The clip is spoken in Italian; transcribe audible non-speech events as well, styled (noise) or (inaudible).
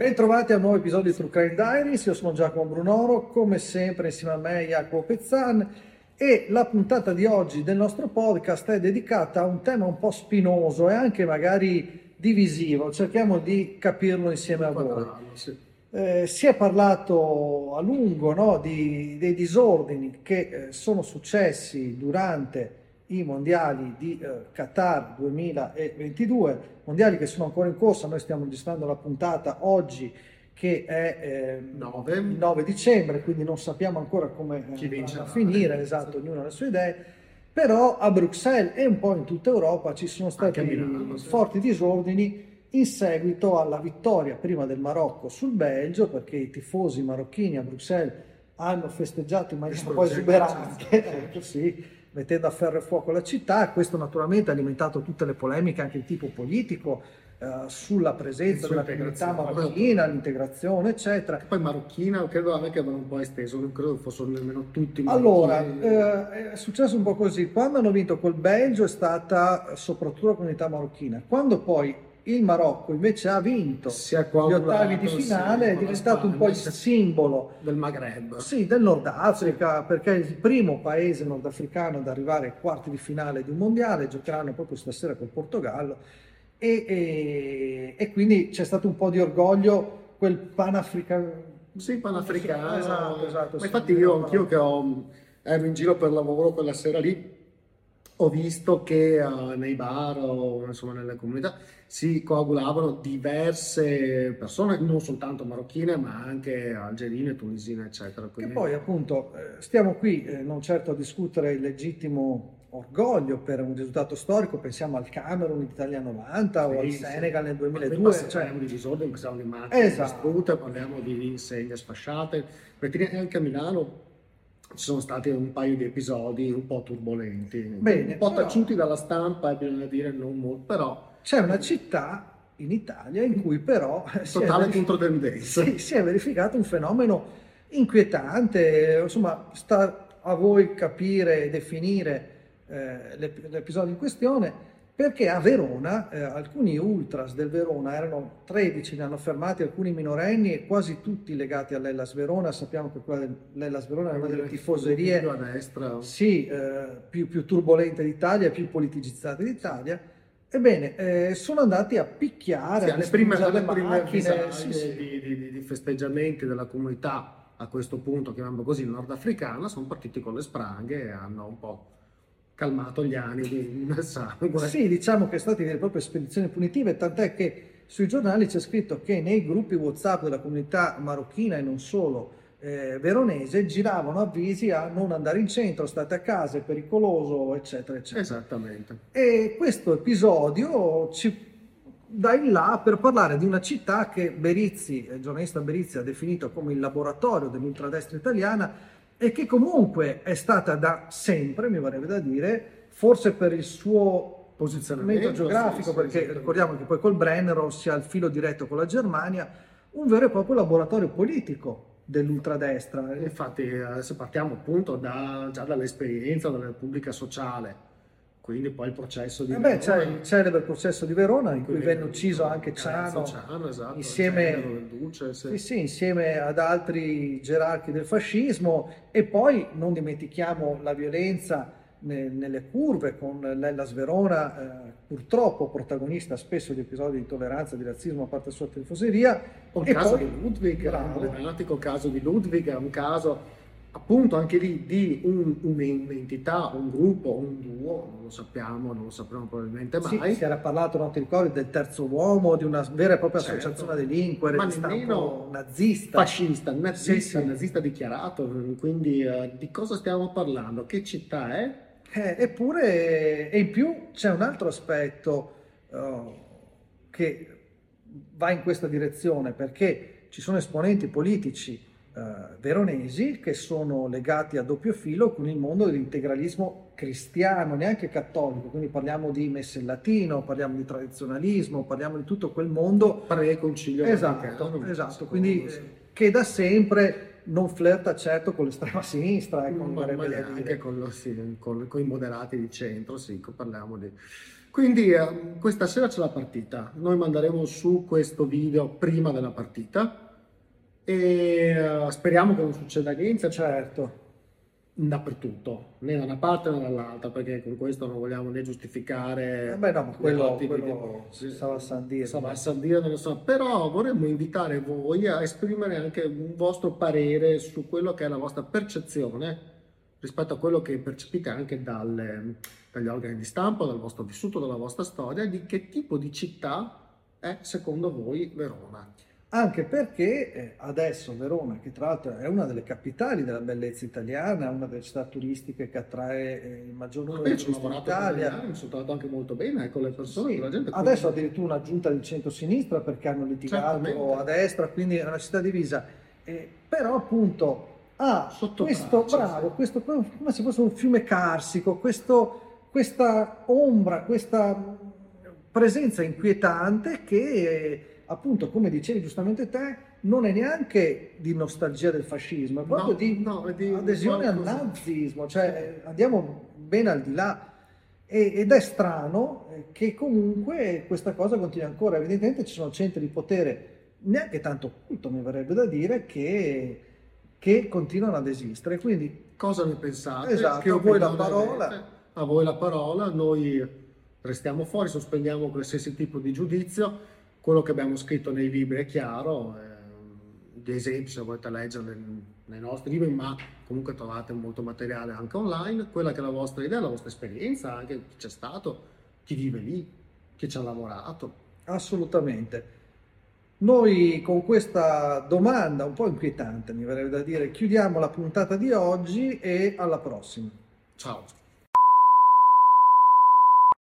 Bentrovati a un nuovo episodio di True Crime Diaries, io sono Giacomo Brunoro, come sempre insieme a me Jacopo Pezzan. E la puntata di oggi del nostro podcast è dedicata a un tema un po' spinoso e anche magari divisivo, cerchiamo di capirlo insieme a voi. Eh, si è parlato a lungo no, di, dei disordini che eh, sono successi durante i mondiali di eh, Qatar 2022, mondiali che sono ancora in corsa, noi stiamo registrando la puntata oggi che è eh, 9. 9. dicembre, quindi non sappiamo ancora come eh, a finire, esatto, ognuno ha le sue idee, però a Bruxelles e un po' in tutta Europa ci sono stati Milano, forti disordini in seguito alla vittoria prima del Marocco sul Belgio, perché i tifosi marocchini a Bruxelles hanno festeggiato in maniera un po' esuberante, (laughs) ecco sì, mettendo a ferro e fuoco la città. Questo naturalmente ha alimentato tutte le polemiche anche di tipo politico eh, sulla presenza della comunità marocchina, l'integrazione, eccetera. Che poi marocchina credo anche avevano un po' esteso, non credo fossero nemmeno tutti Allora, eh, è successo un po' così. Quando hanno vinto col Belgio è stata soprattutto la comunità marocchina. Quando poi il Marocco invece ha vinto gli ottavi di finale, sì, è diventato un po' il simbolo del Maghreb. Sì, del Nord Africa, perché è il primo paese nordafricano ad arrivare ai quarti di finale di un mondiale, giocheranno proprio stasera col Portogallo e, e, e quindi c'è stato un po' di orgoglio, quel panafricano. Sì, panafricano. Esatto, esatto. Ma infatti io anch'io che ho, ero in giro per lavoro quella sera lì, ho visto che uh, nei bar o insomma nelle comunità si coagulavano diverse persone, non soltanto marocchine, ma anche algerine, tunisine, eccetera. Quindi... E poi appunto eh, stiamo qui eh, non certo a discutere il legittimo orgoglio per un risultato storico, pensiamo al Camerun Italia 90 sì, o al Senegal nel 2002. Cioè, parliamo di disordini, parliamo di macchine esatto. distrutte, parliamo di insegne sfasciate, perché anche a Milano ci sono stati un paio di episodi un po' turbolenti, Bene, un po' però, taciuti dalla stampa, bisogna dire non molto, però... C'è una città in Italia in cui però... (laughs) Totale verific- controtendenza. Sì, si è verificato un fenomeno inquietante, insomma sta a voi capire e definire eh, l'episodio in questione, perché a Verona eh, alcuni ultras del Verona erano 13, ne hanno fermati alcuni minorenni e quasi tutti legati all'Ellas Verona, sappiamo che quella dell'Ellas Verona è una delle tifoserie. Sì, eh, più, più turbolente d'Italia, più politicizzate d'Italia. Ebbene, eh, sono andati a picchiare sì, alle prime, alle prime macchine, sì, sì. Di, di, di, festeggiamenti della comunità a questo punto, chiamiamolo così, nordafricana, sono partiti con le spranghe e hanno un po' calmato gli animi (laughs) nel sangue. Sì, diciamo che sono state delle proprie spedizioni punitive, tant'è che sui giornali c'è scritto che nei gruppi WhatsApp della comunità marocchina e non solo eh, veronese giravano avvisi a non andare in centro, state a casa, è pericoloso, eccetera, eccetera. Esattamente. E questo episodio ci dà in là per parlare di una città che Berizzi, il giornalista Berizzi, ha definito come il laboratorio dell'ultradestra italiana, e che comunque è stata da sempre, mi vorrebbe da dire, forse per il suo posizionamento geografico, sì, perché sì, ricordiamo che poi col Brennero si ha il filo diretto con la Germania, un vero e proprio laboratorio politico dell'ultradestra. Infatti adesso partiamo appunto da, già dall'esperienza della Repubblica Sociale, quindi poi il processo di eh beh, C'è il celebre processo di Verona in cui venne ucciso anche Ciano, Ciano esatto, insieme, Duce, sì. Sì, insieme, ad altri gerarchi del fascismo e poi non dimentichiamo la violenza nelle curve con l'Ellas Verona, eh, purtroppo protagonista spesso di episodi di intolleranza, di razzismo a parte sua tifoseria. Il caso poi, di Ludwig, l'emblematico caso di Ludwig è un caso appunto anche lì di un, un'entità, un gruppo, un duo, non lo sappiamo, non lo sapremo probabilmente mai. Sì, si era parlato, non ti ricordi, del terzo uomo, di una vera e propria certo. associazione delinquere, ma nemmeno nazista. Fascista, nazista, sì, sì. nazista dichiarato, quindi uh, di cosa stiamo parlando? Che città è? Eh, eppure, e in più c'è un altro aspetto uh, che va in questa direzione, perché ci sono esponenti politici eh, veronesi che sono legati a doppio filo con il mondo dell'integralismo cristiano, neanche cattolico, quindi parliamo di messe in latino, parliamo di tradizionalismo, parliamo di tutto quel mondo. Pre-concilio esatto, esatto, quindi eh, che da sempre non flirta certo con l'estrema sinistra, eh, con ma, ma anche con, lo, sì, con, con, i moderati di centro, sì, parliamo di. Quindi eh, questa sera c'è la partita, noi manderemo su questo video prima della partita e uh, speriamo che non succeda niente. Certo dappertutto, né da una parte né dall'altra, perché con questo non vogliamo né giustificare. Eh beh, no, ma quello, quello di, stava a San Dio. Stava a San non lo so. Però vorremmo invitare voi a esprimere anche un vostro parere su quello che è la vostra percezione rispetto a quello che percepite anche dalle, dagli organi di stampa, dal vostro vissuto, dalla vostra storia, di che tipo di città è secondo voi Verona anche perché eh, adesso Verona, che tra l'altro è una delle capitali della bellezza italiana, una delle città turistiche che attrae eh, il maggior numero di turisti in Italia. Mi sono trovato anche molto bene con le persone, sì. la gente. Adesso quindi... addirittura una giunta di centro-sinistra perché hanno litigato Certamente. a destra, quindi è una città divisa. Eh, però appunto ha Sotto questo, braccio, bravo, sì. questo come se fosse un fiume carsico, questo, questa ombra, questa presenza inquietante che appunto, come dicevi giustamente te, non è neanche di nostalgia del fascismo, è proprio no, di, no, di, adesione al nazismo, cioè andiamo ben al di là. ed è strano che comunque questa cosa continua ancora. Evidentemente ci sono centri di potere neanche tanto occulto, mi verrebbe da dire, che, che continuano ad esistere. Quindi, cosa ne pensate? Esatto, che a voi la parola. A voi la parola, noi restiamo fuori, sospendiamo qualsiasi tipo di giudizio quello che abbiamo scritto nei libri è chiaro, eh, gli esempi se volete leggere nei nostri libri, ma comunque trovate molto materiale anche online, quella che è la vostra idea, la vostra esperienza, anche chi c'è stato, chi vive lì, chi ci ha lavorato. Assolutamente. Noi con questa domanda un po' inquietante, mi verrebbe da dire, chiudiamo la puntata di oggi e alla prossima. Ciao.